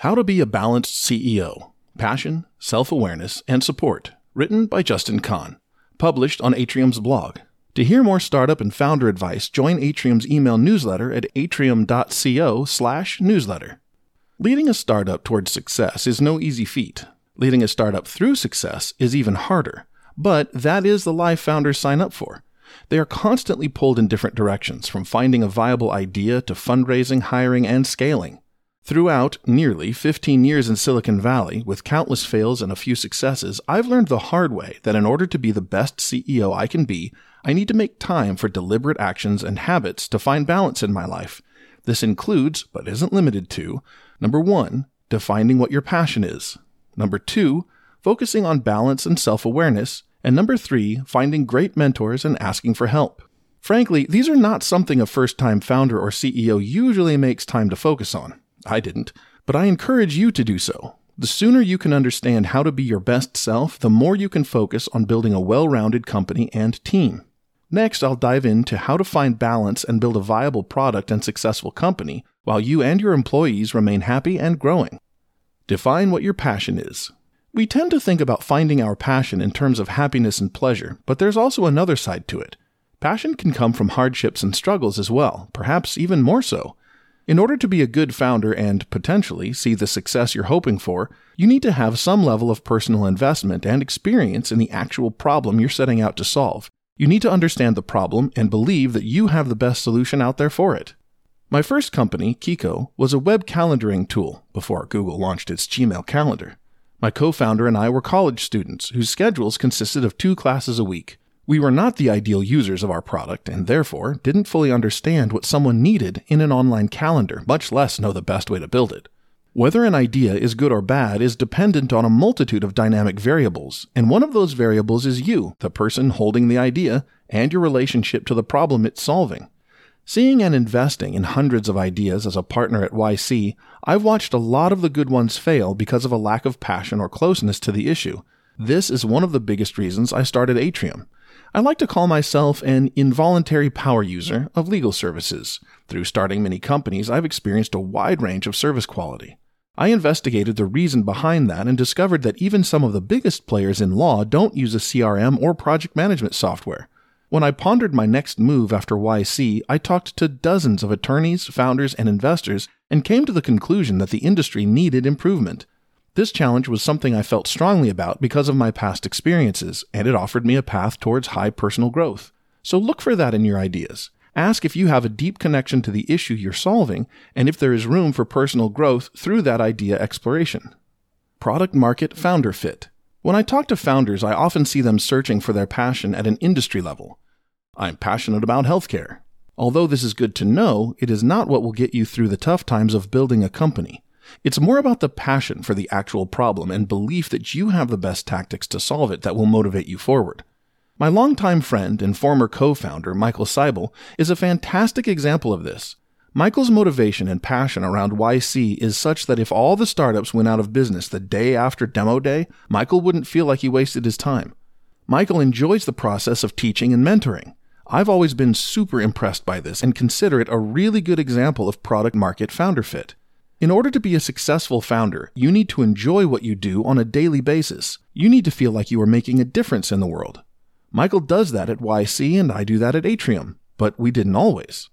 How to Be a Balanced CEO Passion, Self Awareness, and Support, written by Justin Kan, published on Atrium's blog. To hear more startup and founder advice, join Atrium's email newsletter at atrium.co/slash newsletter. Leading a startup towards success is no easy feat. Leading a startup through success is even harder. But that is the life founders sign up for. They are constantly pulled in different directions, from finding a viable idea to fundraising, hiring, and scaling. Throughout nearly 15 years in Silicon Valley, with countless fails and a few successes, I've learned the hard way that in order to be the best CEO I can be, I need to make time for deliberate actions and habits to find balance in my life. This includes, but isn't limited to, number one, defining what your passion is. Number two, focusing on balance and self awareness. And number three, finding great mentors and asking for help. Frankly, these are not something a first time founder or CEO usually makes time to focus on. I didn't, but I encourage you to do so. The sooner you can understand how to be your best self, the more you can focus on building a well rounded company and team. Next, I'll dive into how to find balance and build a viable product and successful company while you and your employees remain happy and growing. Define what your passion is. We tend to think about finding our passion in terms of happiness and pleasure, but there's also another side to it. Passion can come from hardships and struggles as well, perhaps even more so. In order to be a good founder and potentially see the success you're hoping for, you need to have some level of personal investment and experience in the actual problem you're setting out to solve. You need to understand the problem and believe that you have the best solution out there for it. My first company, Kiko, was a web calendaring tool before Google launched its Gmail calendar. My co founder and I were college students whose schedules consisted of two classes a week. We were not the ideal users of our product and therefore didn't fully understand what someone needed in an online calendar, much less know the best way to build it. Whether an idea is good or bad is dependent on a multitude of dynamic variables, and one of those variables is you, the person holding the idea, and your relationship to the problem it's solving. Seeing and investing in hundreds of ideas as a partner at YC, I've watched a lot of the good ones fail because of a lack of passion or closeness to the issue. This is one of the biggest reasons I started Atrium. I like to call myself an involuntary power user of legal services. Through starting many companies, I've experienced a wide range of service quality. I investigated the reason behind that and discovered that even some of the biggest players in law don't use a CRM or project management software. When I pondered my next move after YC, I talked to dozens of attorneys, founders, and investors and came to the conclusion that the industry needed improvement. This challenge was something I felt strongly about because of my past experiences, and it offered me a path towards high personal growth. So look for that in your ideas. Ask if you have a deep connection to the issue you're solving, and if there is room for personal growth through that idea exploration. Product Market Founder Fit. When I talk to founders, I often see them searching for their passion at an industry level. I'm passionate about healthcare. Although this is good to know, it is not what will get you through the tough times of building a company. It's more about the passion for the actual problem and belief that you have the best tactics to solve it that will motivate you forward. My longtime friend and former co founder, Michael Seibel, is a fantastic example of this. Michael's motivation and passion around YC is such that if all the startups went out of business the day after demo day, Michael wouldn't feel like he wasted his time. Michael enjoys the process of teaching and mentoring. I've always been super impressed by this and consider it a really good example of product market founder fit. In order to be a successful founder, you need to enjoy what you do on a daily basis. You need to feel like you are making a difference in the world. Michael does that at YC and I do that at Atrium, but we didn't always.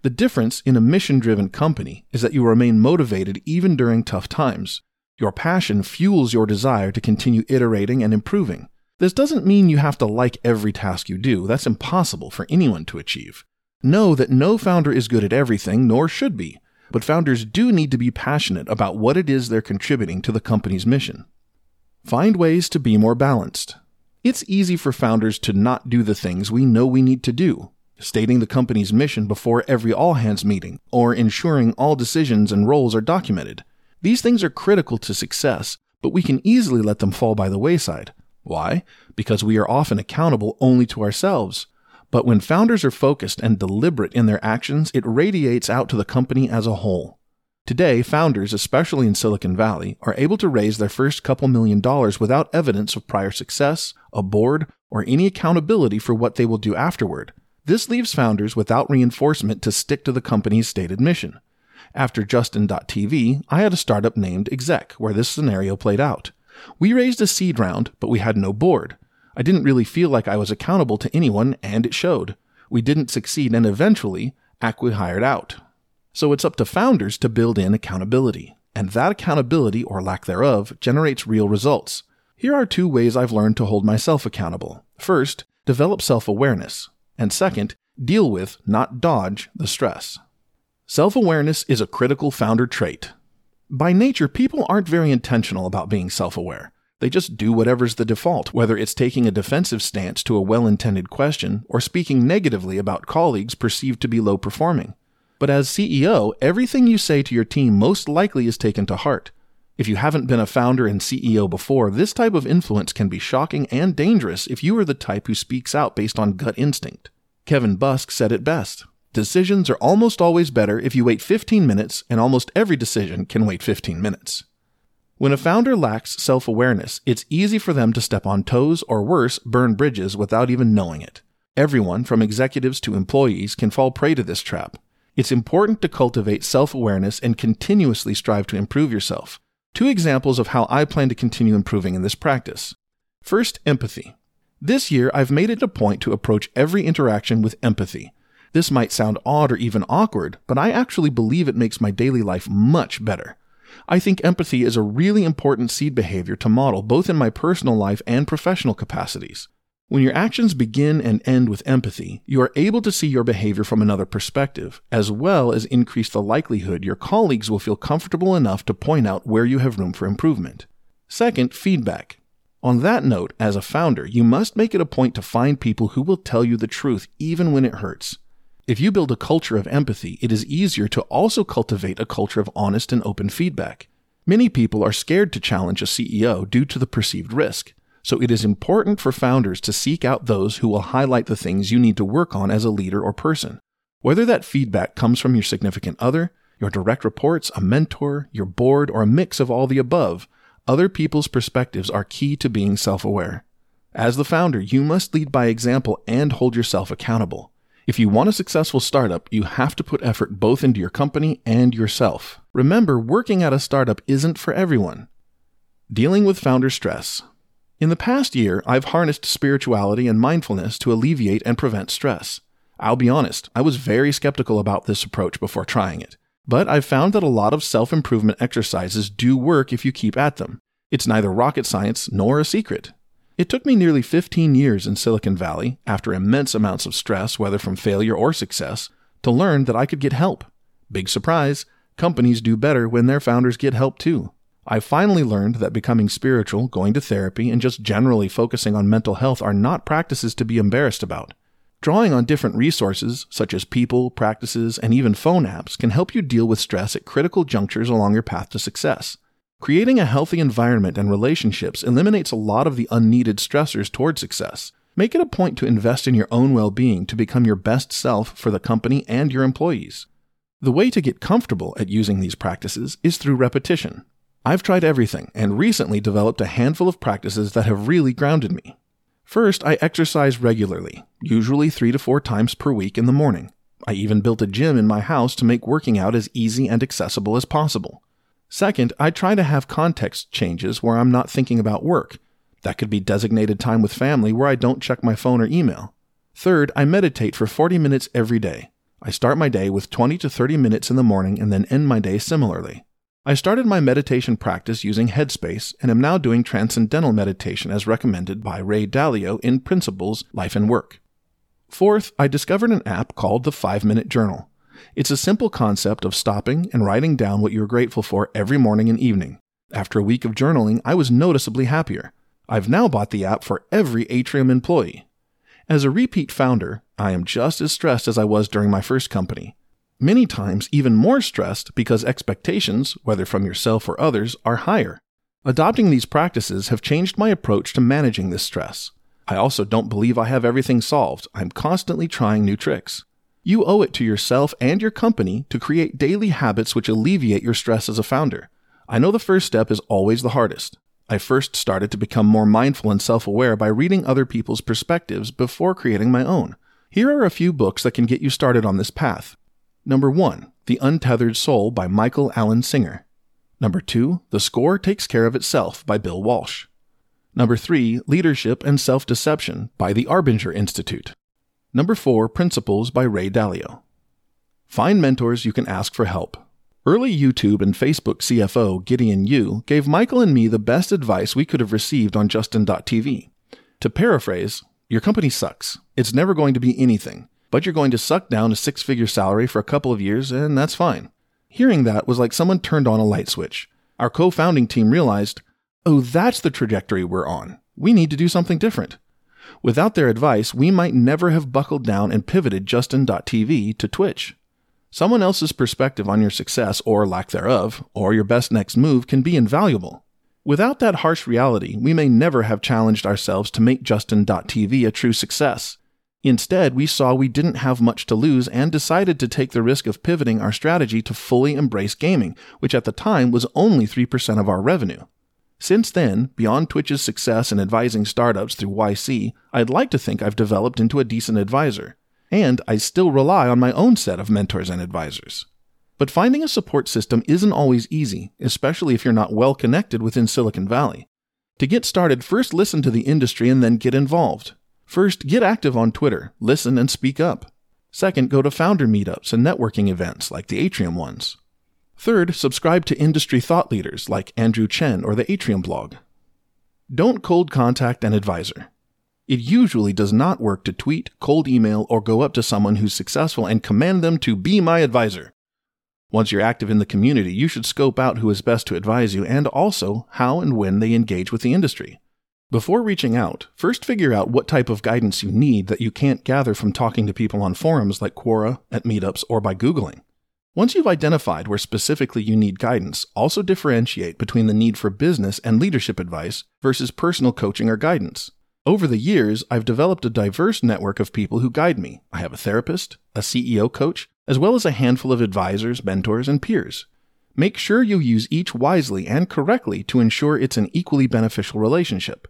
The difference in a mission driven company is that you remain motivated even during tough times. Your passion fuels your desire to continue iterating and improving. This doesn't mean you have to like every task you do, that's impossible for anyone to achieve. Know that no founder is good at everything, nor should be but founders do need to be passionate about what it is they're contributing to the company's mission. Find ways to be more balanced. It's easy for founders to not do the things we know we need to do, stating the company's mission before every all hands meeting, or ensuring all decisions and roles are documented. These things are critical to success, but we can easily let them fall by the wayside. Why? Because we are often accountable only to ourselves. But when founders are focused and deliberate in their actions, it radiates out to the company as a whole. Today, founders, especially in Silicon Valley, are able to raise their first couple million dollars without evidence of prior success, a board, or any accountability for what they will do afterward. This leaves founders without reinforcement to stick to the company's stated mission. After Justin.tv, I had a startup named Exec where this scenario played out. We raised a seed round, but we had no board. I didn't really feel like I was accountable to anyone, and it showed. We didn't succeed, and eventually, Acqui hired out. So it's up to founders to build in accountability. And that accountability, or lack thereof, generates real results. Here are two ways I've learned to hold myself accountable. First, develop self awareness. And second, deal with, not dodge, the stress. Self awareness is a critical founder trait. By nature, people aren't very intentional about being self aware. They just do whatever's the default, whether it's taking a defensive stance to a well intended question or speaking negatively about colleagues perceived to be low performing. But as CEO, everything you say to your team most likely is taken to heart. If you haven't been a founder and CEO before, this type of influence can be shocking and dangerous if you are the type who speaks out based on gut instinct. Kevin Busk said it best Decisions are almost always better if you wait 15 minutes, and almost every decision can wait 15 minutes. When a founder lacks self awareness, it's easy for them to step on toes or worse, burn bridges without even knowing it. Everyone, from executives to employees, can fall prey to this trap. It's important to cultivate self awareness and continuously strive to improve yourself. Two examples of how I plan to continue improving in this practice. First, empathy. This year, I've made it a point to approach every interaction with empathy. This might sound odd or even awkward, but I actually believe it makes my daily life much better. I think empathy is a really important seed behavior to model both in my personal life and professional capacities. When your actions begin and end with empathy, you are able to see your behavior from another perspective, as well as increase the likelihood your colleagues will feel comfortable enough to point out where you have room for improvement. Second, feedback. On that note, as a founder, you must make it a point to find people who will tell you the truth even when it hurts. If you build a culture of empathy, it is easier to also cultivate a culture of honest and open feedback. Many people are scared to challenge a CEO due to the perceived risk. So it is important for founders to seek out those who will highlight the things you need to work on as a leader or person. Whether that feedback comes from your significant other, your direct reports, a mentor, your board, or a mix of all the above, other people's perspectives are key to being self aware. As the founder, you must lead by example and hold yourself accountable. If you want a successful startup, you have to put effort both into your company and yourself. Remember, working at a startup isn't for everyone. Dealing with founder stress. In the past year, I've harnessed spirituality and mindfulness to alleviate and prevent stress. I'll be honest, I was very skeptical about this approach before trying it. But I've found that a lot of self improvement exercises do work if you keep at them. It's neither rocket science nor a secret. It took me nearly 15 years in Silicon Valley, after immense amounts of stress, whether from failure or success, to learn that I could get help. Big surprise, companies do better when their founders get help too. I finally learned that becoming spiritual, going to therapy, and just generally focusing on mental health are not practices to be embarrassed about. Drawing on different resources, such as people, practices, and even phone apps, can help you deal with stress at critical junctures along your path to success. Creating a healthy environment and relationships eliminates a lot of the unneeded stressors toward success. Make it a point to invest in your own well being to become your best self for the company and your employees. The way to get comfortable at using these practices is through repetition. I've tried everything and recently developed a handful of practices that have really grounded me. First, I exercise regularly, usually three to four times per week in the morning. I even built a gym in my house to make working out as easy and accessible as possible. Second, I try to have context changes where I'm not thinking about work. That could be designated time with family where I don't check my phone or email. Third, I meditate for 40 minutes every day. I start my day with 20 to 30 minutes in the morning and then end my day similarly. I started my meditation practice using Headspace and am now doing transcendental meditation as recommended by Ray Dalio in Principles, Life and Work. Fourth, I discovered an app called the 5 Minute Journal. It's a simple concept of stopping and writing down what you're grateful for every morning and evening. After a week of journaling, I was noticeably happier. I've now bought the app for every Atrium employee. As a repeat founder, I am just as stressed as I was during my first company. Many times, even more stressed because expectations, whether from yourself or others, are higher. Adopting these practices have changed my approach to managing this stress. I also don't believe I have everything solved. I'm constantly trying new tricks. You owe it to yourself and your company to create daily habits which alleviate your stress as a founder. I know the first step is always the hardest. I first started to become more mindful and self aware by reading other people's perspectives before creating my own. Here are a few books that can get you started on this path. Number one, The Untethered Soul by Michael Alan Singer. Number 2, The Score Takes Care of Itself by Bill Walsh. Number 3, Leadership and Self Deception by the Arbinger Institute. Number 4, Principles by Ray Dalio. Find mentors you can ask for help. Early YouTube and Facebook CFO Gideon Yu gave Michael and me the best advice we could have received on Justin.tv. To paraphrase, your company sucks. It's never going to be anything, but you're going to suck down a six figure salary for a couple of years, and that's fine. Hearing that was like someone turned on a light switch. Our co founding team realized oh, that's the trajectory we're on. We need to do something different. Without their advice, we might never have buckled down and pivoted Justin.tv to Twitch. Someone else's perspective on your success or lack thereof, or your best next move can be invaluable. Without that harsh reality, we may never have challenged ourselves to make Justin.tv a true success. Instead, we saw we didn't have much to lose and decided to take the risk of pivoting our strategy to fully embrace gaming, which at the time was only 3% of our revenue. Since then, beyond Twitch's success in advising startups through YC, I'd like to think I've developed into a decent advisor. And I still rely on my own set of mentors and advisors. But finding a support system isn't always easy, especially if you're not well connected within Silicon Valley. To get started, first listen to the industry and then get involved. First, get active on Twitter, listen and speak up. Second, go to founder meetups and networking events like the Atrium ones. Third, subscribe to industry thought leaders like Andrew Chen or the Atrium blog. Don't cold contact an advisor. It usually does not work to tweet, cold email, or go up to someone who's successful and command them to be my advisor. Once you're active in the community, you should scope out who is best to advise you and also how and when they engage with the industry. Before reaching out, first figure out what type of guidance you need that you can't gather from talking to people on forums like Quora, at meetups, or by Googling. Once you've identified where specifically you need guidance, also differentiate between the need for business and leadership advice versus personal coaching or guidance. Over the years, I've developed a diverse network of people who guide me. I have a therapist, a CEO coach, as well as a handful of advisors, mentors, and peers. Make sure you use each wisely and correctly to ensure it's an equally beneficial relationship.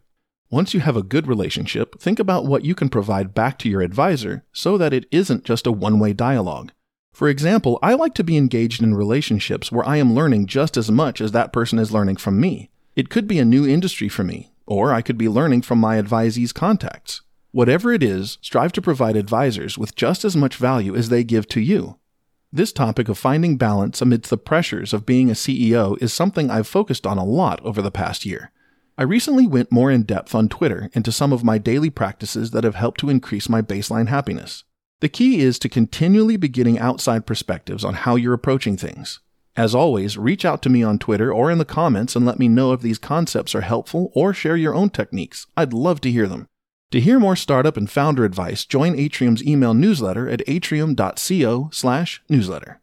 Once you have a good relationship, think about what you can provide back to your advisor so that it isn't just a one way dialogue. For example, I like to be engaged in relationships where I am learning just as much as that person is learning from me. It could be a new industry for me, or I could be learning from my advisee's contacts. Whatever it is, strive to provide advisors with just as much value as they give to you. This topic of finding balance amidst the pressures of being a CEO is something I've focused on a lot over the past year. I recently went more in depth on Twitter into some of my daily practices that have helped to increase my baseline happiness. The key is to continually be getting outside perspectives on how you're approaching things. As always, reach out to me on Twitter or in the comments and let me know if these concepts are helpful or share your own techniques. I'd love to hear them. To hear more startup and founder advice, join Atrium's email newsletter at atrium.co/newsletter.